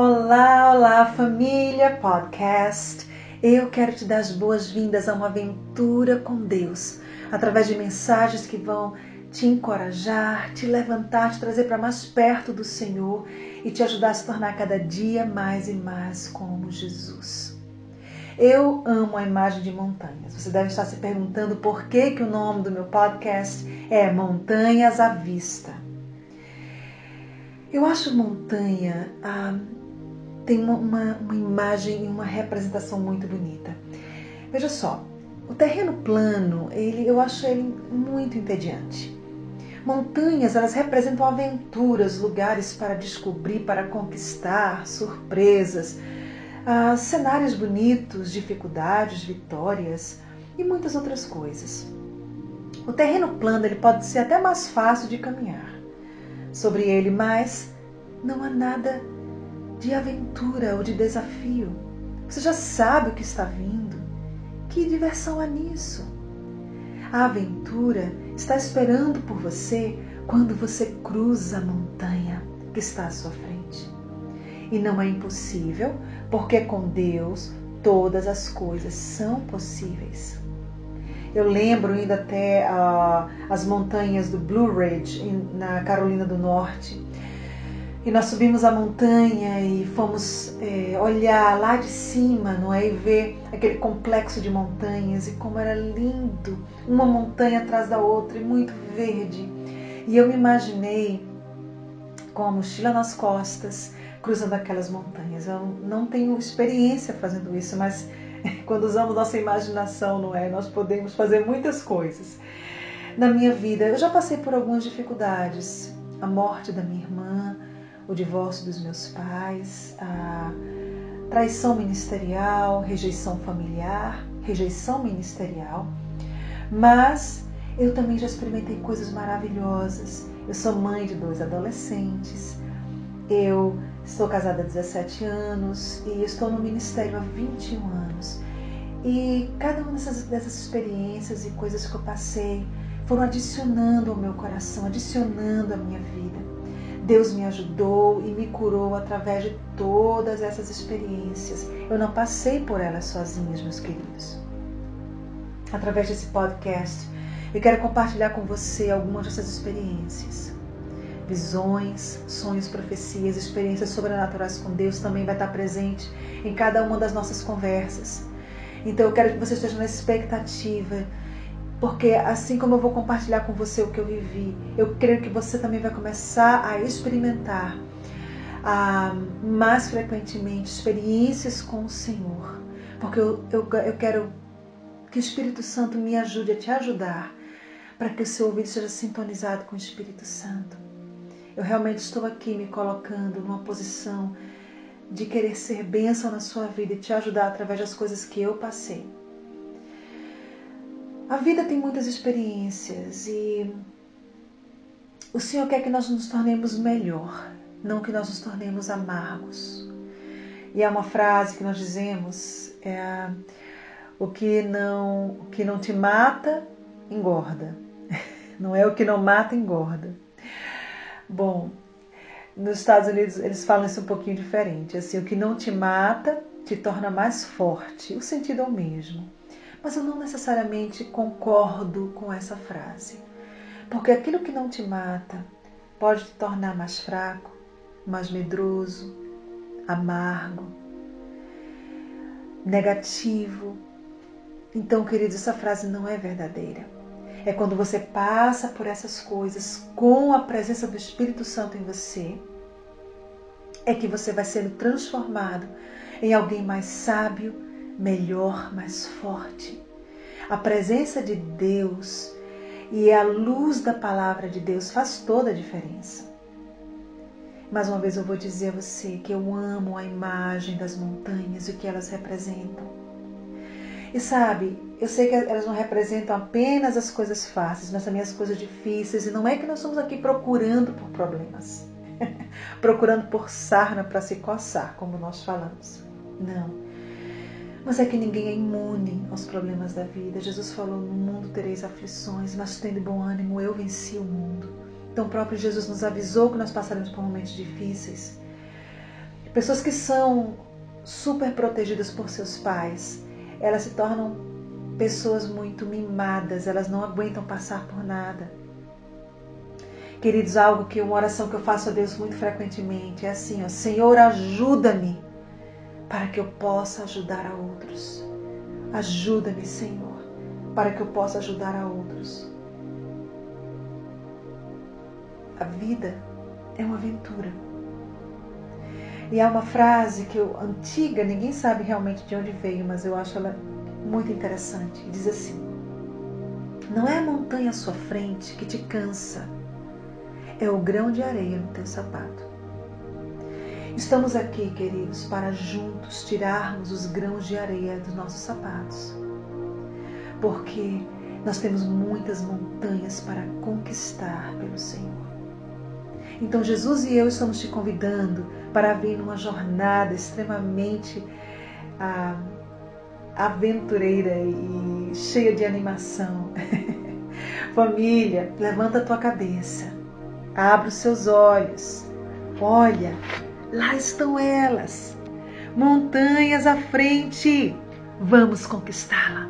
Olá, olá família podcast. Eu quero te dar as boas-vindas a uma aventura com Deus, através de mensagens que vão te encorajar, te levantar, te trazer para mais perto do Senhor e te ajudar a se tornar cada dia mais e mais como Jesus. Eu amo a imagem de montanhas. Você deve estar se perguntando por que, que o nome do meu podcast é Montanhas à Vista. Eu acho montanha ah, tem uma, uma, uma imagem e uma representação muito bonita. Veja só, o terreno plano, ele, eu acho ele muito entediante. Montanhas, elas representam aventuras, lugares para descobrir, para conquistar, surpresas, ah, cenários bonitos, dificuldades, vitórias e muitas outras coisas. O terreno plano ele pode ser até mais fácil de caminhar sobre ele, mas não há nada de aventura ou de desafio. Você já sabe o que está vindo. Que diversão há nisso? A aventura está esperando por você quando você cruza a montanha que está à sua frente. E não é impossível, porque com Deus todas as coisas são possíveis. Eu lembro indo até uh, as montanhas do Blue Ridge, na Carolina do Norte, e nós subimos a montanha e fomos é, olhar lá de cima, não é? E ver aquele complexo de montanhas e como era lindo, uma montanha atrás da outra e muito verde. E eu me imaginei com a mochila nas costas, cruzando aquelas montanhas. Eu não tenho experiência fazendo isso, mas quando usamos nossa imaginação, não é? Nós podemos fazer muitas coisas. Na minha vida, eu já passei por algumas dificuldades. A morte da minha irmã, divórcio dos meus pais, a traição ministerial, rejeição familiar, rejeição ministerial. Mas eu também já experimentei coisas maravilhosas. Eu sou mãe de dois adolescentes. Eu estou casada há 17 anos e estou no ministério há 21 anos. E cada uma dessas, dessas experiências e coisas que eu passei foram adicionando ao meu coração, adicionando à minha vida. Deus me ajudou e me curou através de todas essas experiências. Eu não passei por elas sozinhas, meus queridos. Através desse podcast, eu quero compartilhar com você algumas dessas experiências. Visões, sonhos, profecias, experiências sobrenaturais com Deus também vai estar presente em cada uma das nossas conversas. Então eu quero que você esteja na expectativa porque assim como eu vou compartilhar com você o que eu vivi, eu creio que você também vai começar a experimentar a, mais frequentemente experiências com o Senhor. Porque eu, eu, eu quero que o Espírito Santo me ajude a te ajudar para que o seu ouvido seja sintonizado com o Espírito Santo. Eu realmente estou aqui me colocando numa posição de querer ser bênção na sua vida e te ajudar através das coisas que eu passei. A vida tem muitas experiências e o Senhor quer que nós nos tornemos melhor, não que nós nos tornemos amargos. E há uma frase que nós dizemos, é o que não, o que não te mata, engorda. Não é o que não mata, engorda. Bom, nos Estados Unidos eles falam isso um pouquinho diferente. Assim, o que não te mata te torna mais forte. O sentido é o mesmo. Mas eu não necessariamente concordo com essa frase. Porque aquilo que não te mata pode te tornar mais fraco, mais medroso, amargo, negativo. Então, queridos, essa frase não é verdadeira. É quando você passa por essas coisas com a presença do Espírito Santo em você, é que você vai sendo transformado em alguém mais sábio, melhor, mais forte. A presença de Deus e a luz da palavra de Deus faz toda a diferença. Mais uma vez eu vou dizer a você que eu amo a imagem das montanhas e o que elas representam. E sabe, eu sei que elas não representam apenas as coisas fáceis, mas também as coisas difíceis. E não é que nós estamos aqui procurando por problemas, procurando por sarna para se coçar, como nós falamos. Não. Mas é que ninguém é imune aos problemas da vida. Jesus falou: No mundo tereis aflições, mas tendo bom ânimo, eu venci o mundo. Então, o próprio Jesus nos avisou que nós passaremos por momentos difíceis. Pessoas que são super protegidas por seus pais, elas se tornam pessoas muito mimadas, elas não aguentam passar por nada. Queridos, algo que uma oração que eu faço a Deus muito frequentemente é assim, ó, Senhor, ajuda-me para que eu possa ajudar a outros. Ajuda-me, Senhor, para que eu possa ajudar a outros. A vida é uma aventura. E há uma frase que eu antiga, ninguém sabe realmente de onde veio, mas eu acho ela muito interessante. Diz assim: Não é a montanha à sua frente que te cansa, é o grão de areia no teu sapato. Estamos aqui, queridos, para juntos tirarmos os grãos de areia dos nossos sapatos. Porque nós temos muitas montanhas para conquistar pelo Senhor. Então, Jesus e eu estamos te convidando para vir numa jornada extremamente ah, aventureira e cheia de animação. Família, levanta a tua cabeça, abre os seus olhos, olha, lá estão elas, montanhas à frente, vamos conquistá-la.